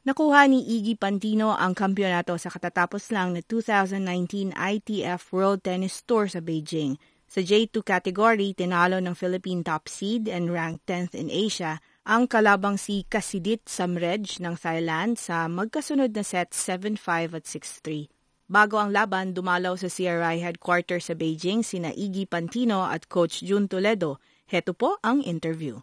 Nakuha ni Iggy Pantino ang kampyonato sa katatapos lang na 2019 ITF World Tennis Tour sa Beijing. Sa J2 category, tinalo ng Philippine top seed and ranked 10th in Asia ang kalabang si Kasidit Samrej ng Thailand sa magkasunod na set 7-5 at 6-3. Bago ang laban, dumalaw sa CRI headquarters sa Beijing sina Iggy Pantino at Coach Jun Toledo. Heto po ang interview.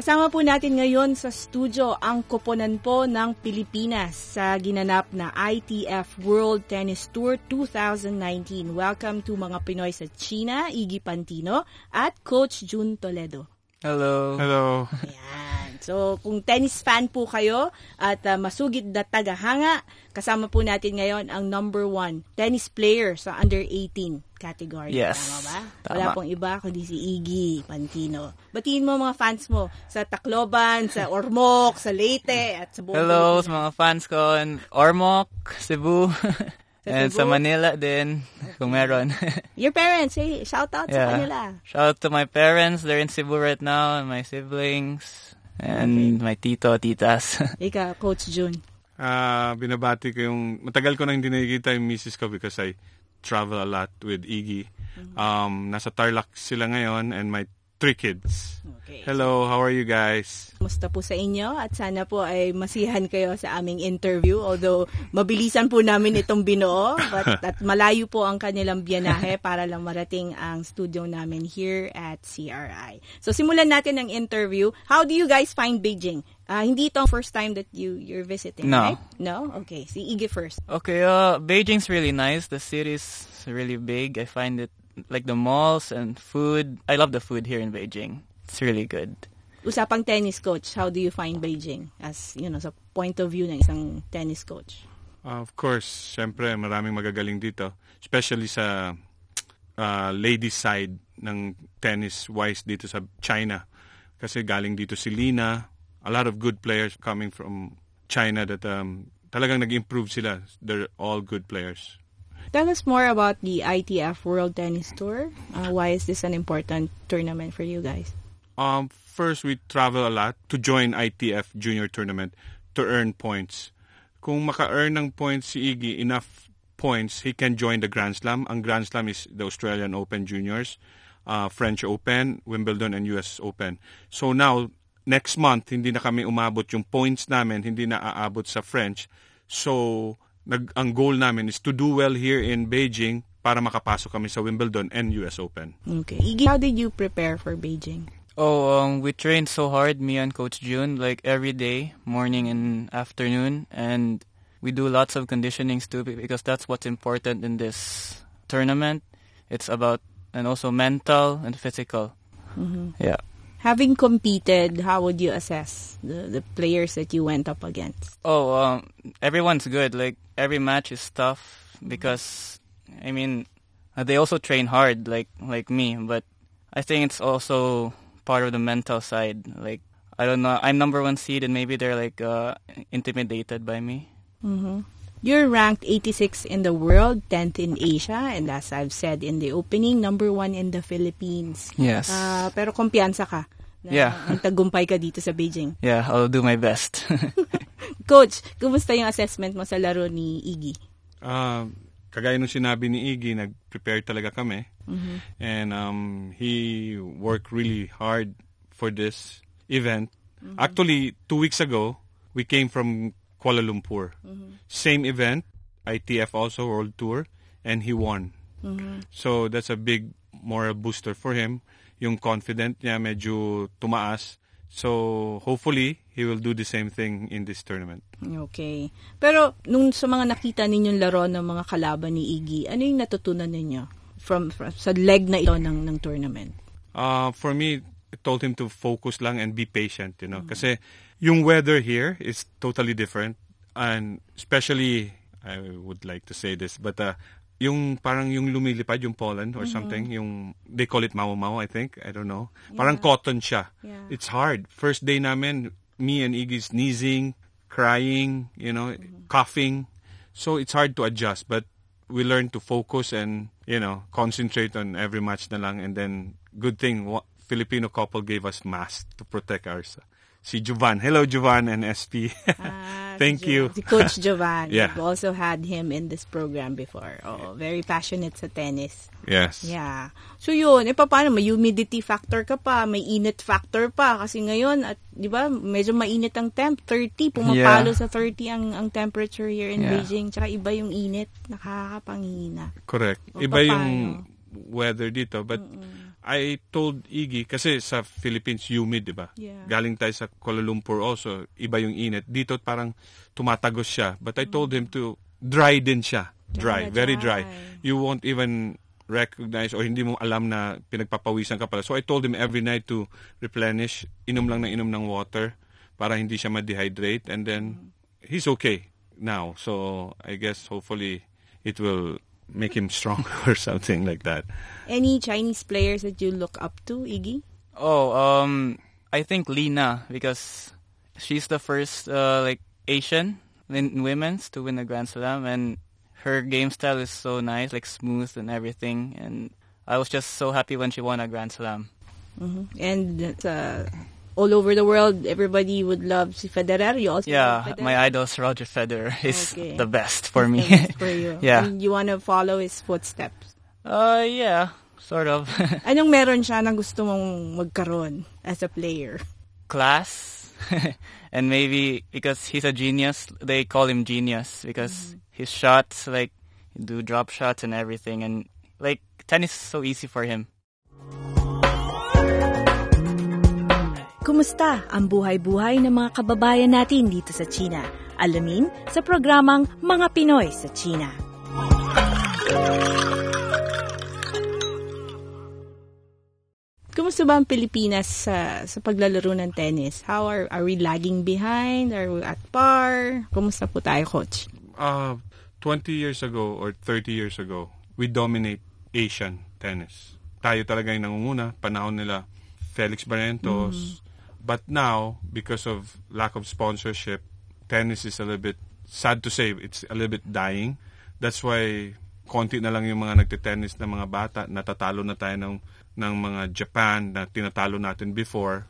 Kasama po natin ngayon sa studio ang koponan po ng Pilipinas sa ginanap na ITF World Tennis Tour 2019. Welcome to mga Pinoy sa China, Iggy Pantino at Coach Jun Toledo. Hello. Hello. Ayan. So, kung tennis fan po kayo at uh, masugid na tagahanga, kasama po natin ngayon ang number one tennis player sa under 18 category. Yes. Tama ba? Tama. Wala pong iba kundi si Iggy Pantino. Batiin mo mga fans mo sa Tacloban, sa Ormoc, sa Leyte, at sa buong Hello sa mga fans ko in Ormoc, Cebu, and Cebu? sa Manila din, kung meron. Your parents, hey, shout out sa kanila. Shout out to my parents. They're in Cebu right now, and my siblings, and my tito, titas. Ika, Coach Jun. Ah, binabati ko yung matagal ko nang hindi nakikita yung misis ko because I travel a lot with Iggy. Um, nasa Tarlac sila ngayon and my three kids. Okay. Hello, how are you guys? Musta po sa inyo at sana po ay masihan kayo sa aming interview although mabilisan po namin itong binuo but at malayo po ang kanilang biyanahe para lang marating ang studio namin here at CRI. So simulan natin ang interview. How do you guys find Beijing? Ah, hindi ito first time that you you're visiting, No. right? No? Okay, si Iggy first. okay, uh, Beijing's really nice. The city's really big. I find it like the malls and food. I love the food here in Beijing. It's really good. Usapang tennis coach, how do you find Beijing as, you know, sa point of view ng isang tennis coach? Uh, of course, syempre maraming magagaling dito. Especially sa uh, ladies side ng tennis-wise dito sa China. Kasi galing dito si Lina. A lot of good players coming from China that um, talagang nag-improve sila. They're all good players. Tell us more about the ITF World Tennis Tour. Uh, why is this an important tournament for you guys? Um, first, we travel a lot to join ITF Junior Tournament to earn points. Kung maka-earn ng points si Iggy, enough points, he can join the Grand Slam. Ang Grand Slam is the Australian Open Juniors, uh, French Open, Wimbledon, and US Open. So now, next month, hindi na kami umabot yung points namin, hindi na aabot sa French. So, nag, ang goal namin is to do well here in Beijing para makapasok kami sa Wimbledon and US Open. Okay. Iggy, how did you prepare for Beijing? Oh, um, we trained so hard, me and Coach June, like every day, morning and afternoon, and we do lots of conditionings too because that's what's important in this tournament. It's about and also mental and physical. Yeah. Having competed, how would you assess the, the players that you went up against? Oh, um, everyone's good. Like every match is tough because, I mean, uh, they also train hard, like like me. But I think it's also part of the mental side. Like I don't know, I'm number one seed, and maybe they're like uh, intimidated by me. You're ranked 86 in the world, 10th in Asia, and as I've said in the opening, number one in the Philippines. Yes. Ah, pero kumpiyansa ka na Yeah. magtagumpay ka dito sa Beijing. yeah, I'll do my best. Coach, kumusta yung assessment mo sa laro ni Iggy? Ah, kagaya nung sinabi ni Iggy, nag-prepare talaga kami. And um, he worked really hard for this event. Actually, two weeks ago, we came from Kuala Lumpur. Same event, ITF also World Tour, and he won. So that's a big moral booster for him. Yung confident niya medyo tumaas. So hopefully, he will do the same thing in this tournament. Okay. Pero nung sa mga nakita ninyong laro ng mga kalaban ni Iggy, ano yung natutunan ninyo from, from sa leg na ito ng ng tournament? Uh, for me, told him to focus lang and be patient, you know. Kasi yung weather here is totally different. And especially, I would like to say this, but uh, yung parang yung lumilipad, yung pollen or something, yung, they call it mau-mau, I think. I don't know. Parang cotton siya. Yeah. It's hard. First day namin, me and Iggy sneezing, crying, you know, coughing. So it's hard to adjust. But we learn to focus and, you know, concentrate on every match na lang. And then, good thing, wa- Filipino couple gave us masks to protect ours. Si Jovan. Hello, Jovan and SP. Ah, Thank si you. Coach Jovan. Yeah. We've also had him in this program before. Oh, very passionate sa tennis. yes. Yeah. So yun, eh paano, may humidity factor ka pa, may init factor pa kasi ngayon at 'di ba, medyo mainit ang temp, 30, pumapalo Yeah. sa 30 ang ang temperature here in Yeah. Beijing, tsaka iba yung init, nakakapanghina. Correct. O, Iba paano? yung weather dito. But I told Iggy, kasi sa Philippines, humid, di ba? Yeah. Galing tayo sa Kuala Lumpur also, iba yung init. Dito parang tumatagos siya. But I told him to dry din siya. Dry, Dry, very dry. dry. You won't even recognize or hindi mo alam na pinagpapawisan ka pala. So I told him every night to replenish, inom lang na inom ng water para hindi siya ma-dehydrate and then he's okay now. So I guess hopefully it will make him strong or something like that. Any Chinese players that you look up to, Iggy? Oh, um, I think Lina because she's the first uh, like Asian in women's to win a Grand Slam, and her game style is so nice, like smooth and everything. And I was just so happy when she won a Grand Slam. And uh, all over the world, everybody would love si Federer. You also Yeah, Federer? my idol Roger Federer is Okay. the best for me. best for you. Yeah. And you want to follow his footsteps. uh, yeah, sort of. Anong meron siya na gusto mong magkaroon as a player? Class, and maybe because he's a genius, they call him genius because his shots, like, do drop shots and everything, and like tennis is so easy for him. Kumusta ang buhay-buhay ng mga kababayan natin dito sa China? Alamin sa programang Mga Pinoy sa China. Kumusta ba ang Pilipinas sa sa paglalaro ng tennis? How are are we lagging behind? Are we at par? Kumusta po tayo, coach? Uh, 20 years ago or 30 years ago, we dominate Asian tennis. Tayo talaga yung nangunguna. Panahon nila Felix Barrientos. But now, because of lack of sponsorship, tennis is a little bit, sad to say, it's a little bit dying. That's why konti na lang yung mga nagte-tennis na mga bata. Natatalo na tayo ng, ng mga Japan na tinatalo natin before.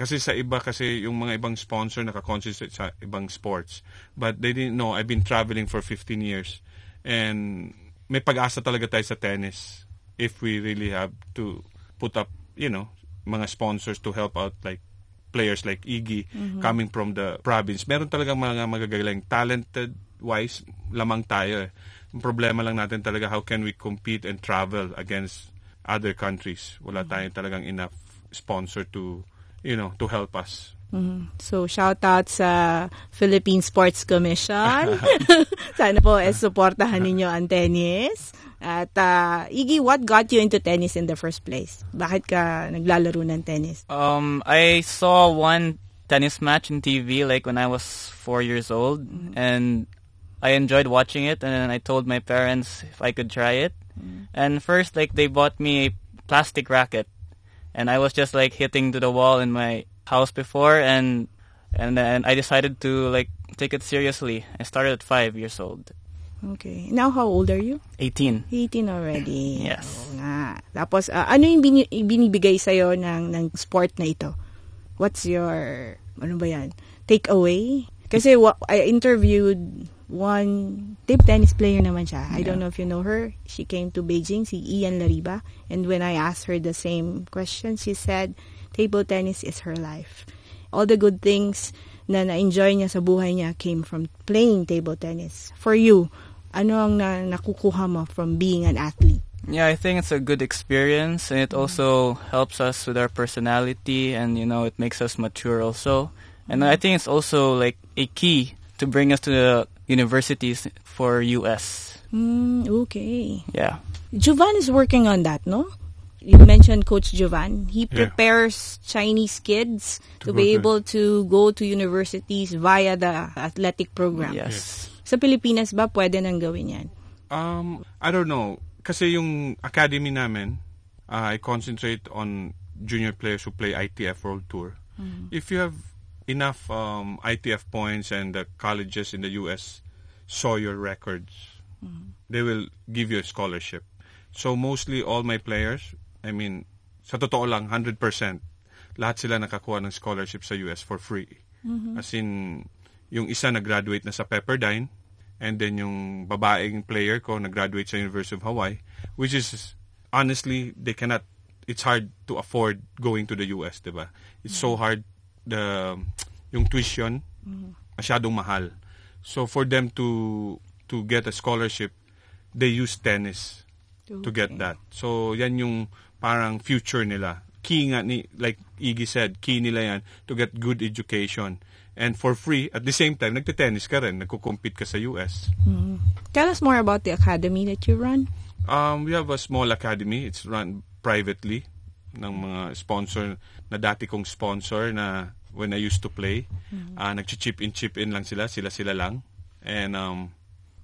Kasi sa iba kasi yung mga ibang sponsor nakakonsentrate sa ibang sports. But they didn't know I've been traveling for 15 years and may pag-asa talaga tayo sa tennis if we really have to put up, you know, mga sponsors to help out like players like Iggy coming from the province. Meron talagang mga magagaling talented wise lamang tayo. eh. Ang problema lang natin talaga how can we compete and travel against other countries. Wala tayong talagang enough sponsor to you know, to help us. So, shout out sa Philippine Sports Commission. Sana po eh, supportahan ninyo ang tennis. At uh, Iggy, what got you into tennis in the first place? Bakit ka naglalaro ng tennis? Um, I saw one tennis match in TV like when I was four years old, and I enjoyed watching it. And then I told my parents if I could try it. And first, like they bought me a plastic racket, and I was just like hitting to the wall in my house before, and and then I decided to like take it seriously. I started at five years old, Okay. Now, how old are you? 18. 18 already. Yes. Oo nga. Tapos, ah, ano yung bini- binibigay sa'yo ng, ng sport na ito? What's your, ano ba yan? Take away? Kasi wa- I interviewed one table tennis player naman siya. I don't know if you know her. She came to Beijing, si Ian Lariba. And when I asked her the same question, she said, table tennis is her life. All the good things na na-enjoy niya sa buhay niya came from playing table tennis. For you, ano ang na nakukuha mo from being an athlete? Yeah, I think it's a good experience, and it also helps us with our personality, and you know, it makes us mature also. And I think it's also like a key to bring us to the universities for US Mm, okay. Yeah. Jovan is working on that, no? You mentioned Coach Jovan. He Yeah. prepares Chinese kids to, To be able to go to universities via the athletic program. Yes. Sa Pilipinas ba pwede nang gawin yan? Um, I don't know. Kasi yung academy namin, uh, I concentrate on junior players who play ITF World Tour. If you have enough um, ITF points and the colleges in the US saw your records, they will give you a scholarship. So mostly all my players, I mean, sa totoo lang, 100%, lahat sila nakakuha ng scholarship sa US for free. As in, yung isa nag-graduate na sa Pepperdine, and then yung babaeng player ko nag-graduate sa University of Hawaii, which is, honestly, they cannot, it's hard to afford going to the US, di ba? It's so hard, the, yung tuition, masyadong mahal. So for them to, to get a scholarship, they use tennis to get that. So, yan yung parang future nila. Key nga ni, like Iggy said, key nila yan to get good education. And for free, at the same time, nagte-tennis ka rin, nagko-compete ka sa US. Tell us more about the academy that you run. Um, we have a small academy. It's run privately ng mga sponsor na dati kong sponsor na when I used to play. Ah, nag-chip in, chip in lang sila, sila-sila lang. And um,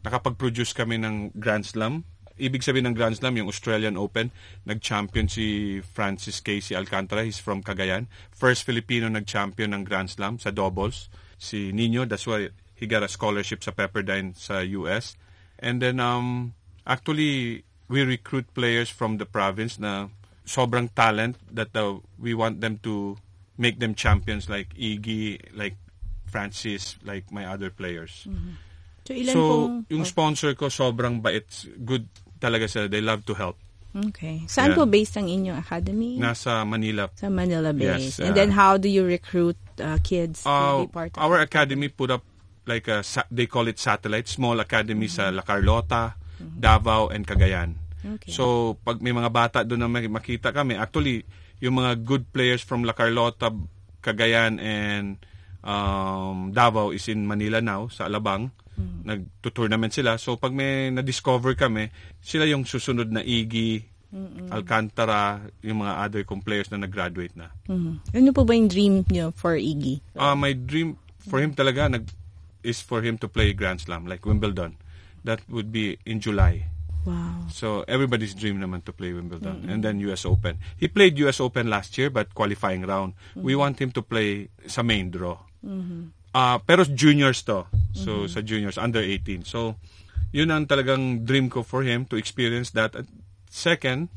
nakapag-produce kami ng Grand Slam. Ibig sabihin ng Grand Slam, yung Australian Open, nag-champion si Francis Casey Alcantara. He's from Cagayan. First Filipino nag-champion ng Grand Slam sa doubles. Si Nino, that's why he got a scholarship sa Pepperdine sa US. And then, um, actually, we recruit players from the province na sobrang talent that uh, we want them to make them champions like Iggy, like Francis, like my other players. So, ilan so, pong... yung sponsor ko sobrang bait. Good talaga sila. They love to help. Okay. Saan Yeah. po based ang inyong academy? Nasa Manila. Sa Manila Yes, base. and uh, then how do you recruit uh, kids to Uh, be part of our it? academy put up like a, sa- they call it satellite, small academy sa Mm-hmm. La Carlota, Davao, and Cagayan. Okay. So, pag may mga bata doon na makita kami, actually, yung mga good players from La Carlota, Cagayan, and um, Davao is in Manila now, sa Alabang. Nagtutournament sila. So, pag may na-discover kami, sila yung susunod na Iggy, Alcantara, yung mga other kong players na nag-graduate na. Mhm. Ano po ba yung dream niyo for Iggy? Uh, my dream for him talaga nag, is for him to play Grand Slam, like Wimbledon. That would be in July. Wow. So everybody's dream naman to play Wimbledon and then US Open. He played US Open last year but qualifying round. We want him to play sa main draw. Ah, pero juniors to. So sa juniors under 18. So yun ang talagang dream ko for him to experience that. At second,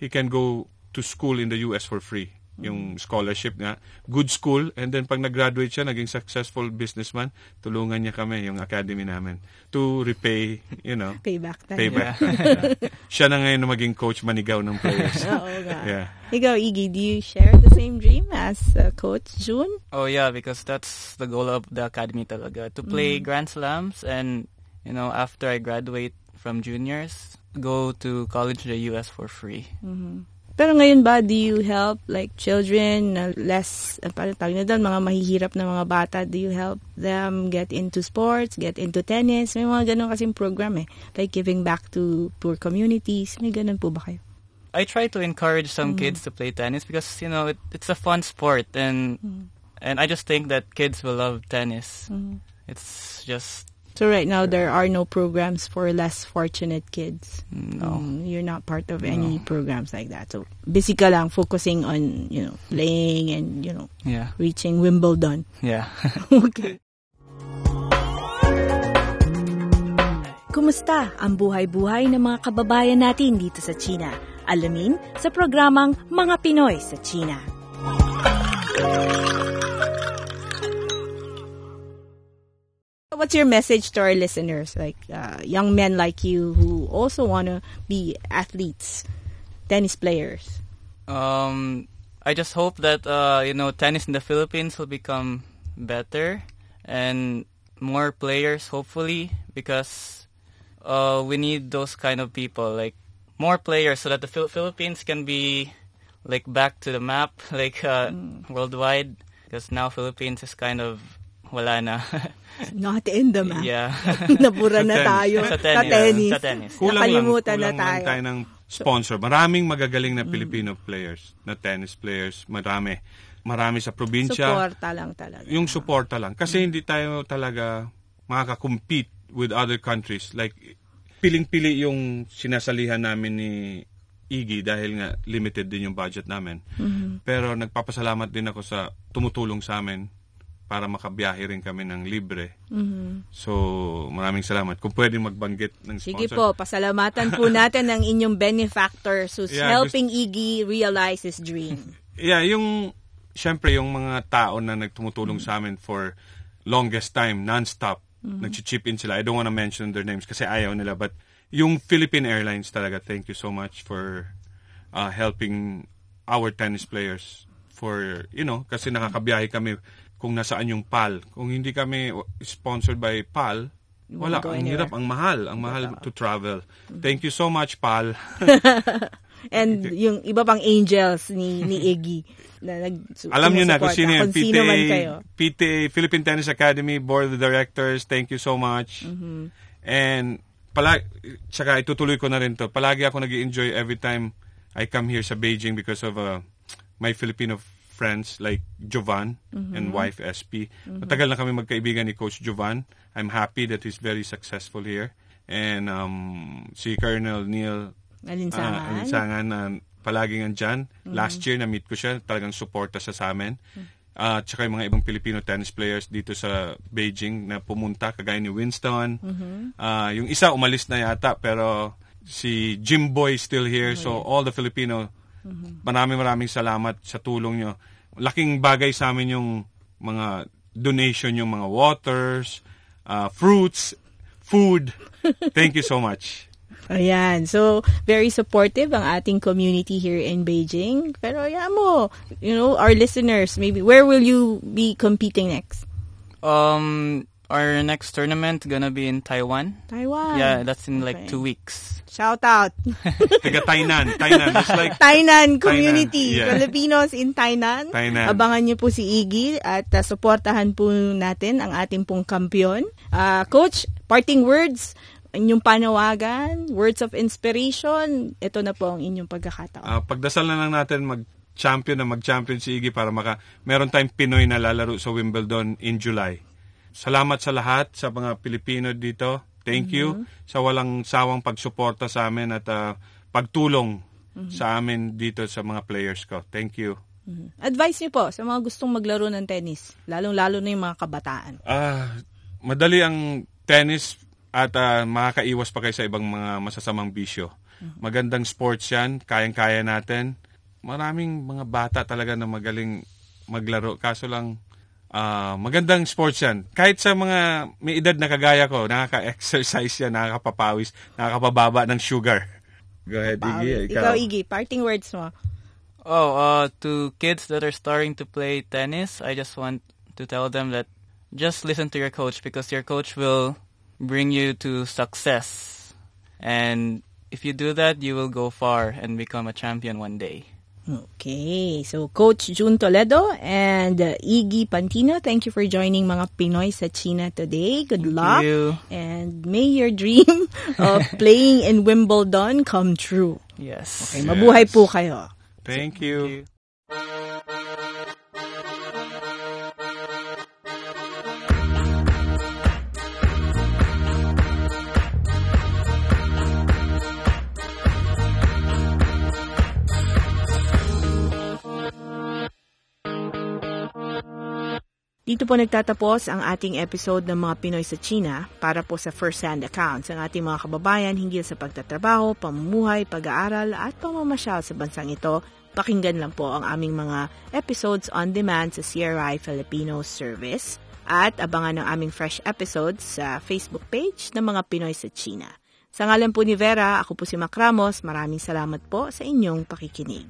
he can go to school in the US for free. Yung scholarship nga. Good school. And then pag nag-graduate siya, naging successful businessman, tulungan niya kami, yung academy namin, to repay, you know, Payback time. Payback. Siya na ngayon na maging coach manigaw ng players. Oo nga. yeah. Ikaw, Iggy, do you share the same dream as uh, Coach June? Oh yeah, because that's the goal of the academy talaga to play Grand Slams and you know after I graduate from juniors, go to college in the US for free. Pero ngayon ba, do you help like children na less, uh, parang tawag na doon, mga mahihirap na mga bata, do you help them get into sports, get into tennis? May mga ganun kasing program eh. Like giving back to poor communities. May ganun po ba kayo? I try to encourage some kids to play tennis because you know it, it's a fun sport and and I just think that kids will love tennis. It's just So right now, there are no programs for less fortunate kids. no. Mm, you're not part of any programs like that. So busy ka lang focusing on, you know, playing and, you know, Yeah. reaching Wimbledon. Yeah. okay. Kumusta ang buhay-buhay ng mga kababayan natin dito sa China? Alamin sa programang Mga Pinoy sa China. What's your message to our listeners, like uh, young men like you who also want to be athletes, tennis players? Um, I just hope that uh, you know tennis in the Philippines will become better and more players, hopefully, because uh, we need those kind of people, like more players, so that the Phil- Philippines can be like back to the map, like uh, worldwide. Because now Philippines is kind of wala na. Not in the map. yeah. Nabura na Sa tennis. tayo. Sa tennis. Sa tennis. Kulang lang, Nakalimutan kulang na lang tayo. tayo ng sponsor. Maraming magagaling na Filipino players, na tennis players, marami. Marami sa probinsya. Suporta lang talaga. Yung suporta lang. Kasi hindi tayo talaga makaka-compete with other countries. Like, piling-pili yung sinasalihan namin ni Iggy dahil nga limited din yung budget namin. Pero nagpapasalamat din ako sa tumutulong sa amin para makabiyahe rin kami ng libre. So, maraming salamat. Kung pwede magbanggit ng sponsor. Sige po, pasalamatan po natin ang inyong benefactors who's Yeah, helping Iggy realize his dream. Yeah, yung syempre yung mga tao na nagtumutulong sa amin for longest time, non-stop, nag-chip in sila. I don't wanna mention their names kasi ayaw nila. But yung Philippine Airlines talaga, thank you so much for uh, helping our tennis players for, you know, kasi nakakabiyahe kami kung nasaan yung PAL. Kung hindi kami sponsored by PAL, wala, ang anywhere. hirap, ang mahal, ang mahal to travel. Thank you so much, PAL. And yung iba pang angels ni ni Iggy na nag Alam niyo na kung sino yan. Kung sino man PTA, kayo. PTA, Philippine Tennis Academy, Board of Directors, thank you so much. Mm-hmm. And, pala, tsaka itutuloy ko na rin to. Palagi ako nag enjoy every time I come here sa Beijing because of uh, my Filipino friends like Jovan Mm-hmm. and wife SP. Matagal na kami magkaibigan ni Coach Jovan. I'm happy that he's very successful here. And um, si Colonel Neil Alinsangan. Ah, alinsangan na palaging andyan. Last year, na-meet ko siya. Talagang suporta siya sa amin. At saka yung mga ibang Filipino tennis players dito sa Beijing na pumunta, kagaya ni Winston. Ah, yung isa umalis na yata, pero si Jim Boy still here. So, all the Filipino, maraming maraming salamat sa tulong nyo. Laking bagay sa amin yung mga donation, yung mga waters, ah, fruits, food. Thank you so much. Ayan. So, very supportive ang ating community here in Beijing. Pero, ayan mo, you know, our listeners, maybe, where will you be competing next? Um, our next tournament gonna be in Taiwan. Taiwan. Yeah, that's in like Okay. two weeks. Shout out. Taga Tainan. Tainan. Just like Tainan community. yeah. Filipinos in Tainan. Tainan. Abangan niyo po si Iggy at uh, suportahan po natin ang ating pong kampiyon. Ah, Coach, parting words, inyong panawagan, words of inspiration. Ito na po ang inyong pagkakataon. Ah, pagdasal na lang natin mag-champion na mag-champion si Iggy para maka meron tayong Pinoy na lalaro sa Wimbledon in July. Salamat sa lahat sa mga Pilipino dito. Thank you sa walang sawang pagsuporta sa amin at ah, pagtulong sa amin dito sa mga players ko. Thank you. Advice niyo po sa mga gustong maglaro ng tennis, lalong-lalo na yung mga kabataan. Ah, madali ang tennis at ah, makakaiwas pa kayo sa ibang mga masasamang bisyo. Magandang sports yan, kayang-kaya natin. Maraming mga bata talaga na magaling maglaro. Kaso lang, ah, magandang sports yan. Kahit sa mga may edad na kagaya ko, nakaka-exercise yan, nakakapapawis, nakakapababa ng sugar. Go ahead, Iggy. Ikaw, Iggy, parting words mo. Oh, uh, to kids that are starting to play tennis, I just want to tell them that just listen to your coach because your coach will bring you to success. And if you do that, you will go far and become a champion one day. Okay, so Coach Jun Toledo and uh, Iggy Pantino, thank you for joining mga Pinoy sa China today. Good luck. you. And may your dream of playing in Wimbledon come true. Yes. Okay, mabuhay po kayo. Thank you. Dito po nagtatapos ang ating episode ng mga Pinoy sa China para po sa first-hand accounts ng ating mga kababayan hinggil sa pagtatrabaho, pamumuhay, pag-aaral at pamamasyal sa bansang ito. Pakinggan lang po ang aming mga episodes on demand sa CRI Filipino Service at abangan ang aming fresh episodes sa Facebook page ng mga Pinoy sa China. Sa ngalan po ni Vera, ako po si Mac Ramos. Maraming salamat po sa inyong pakikinig.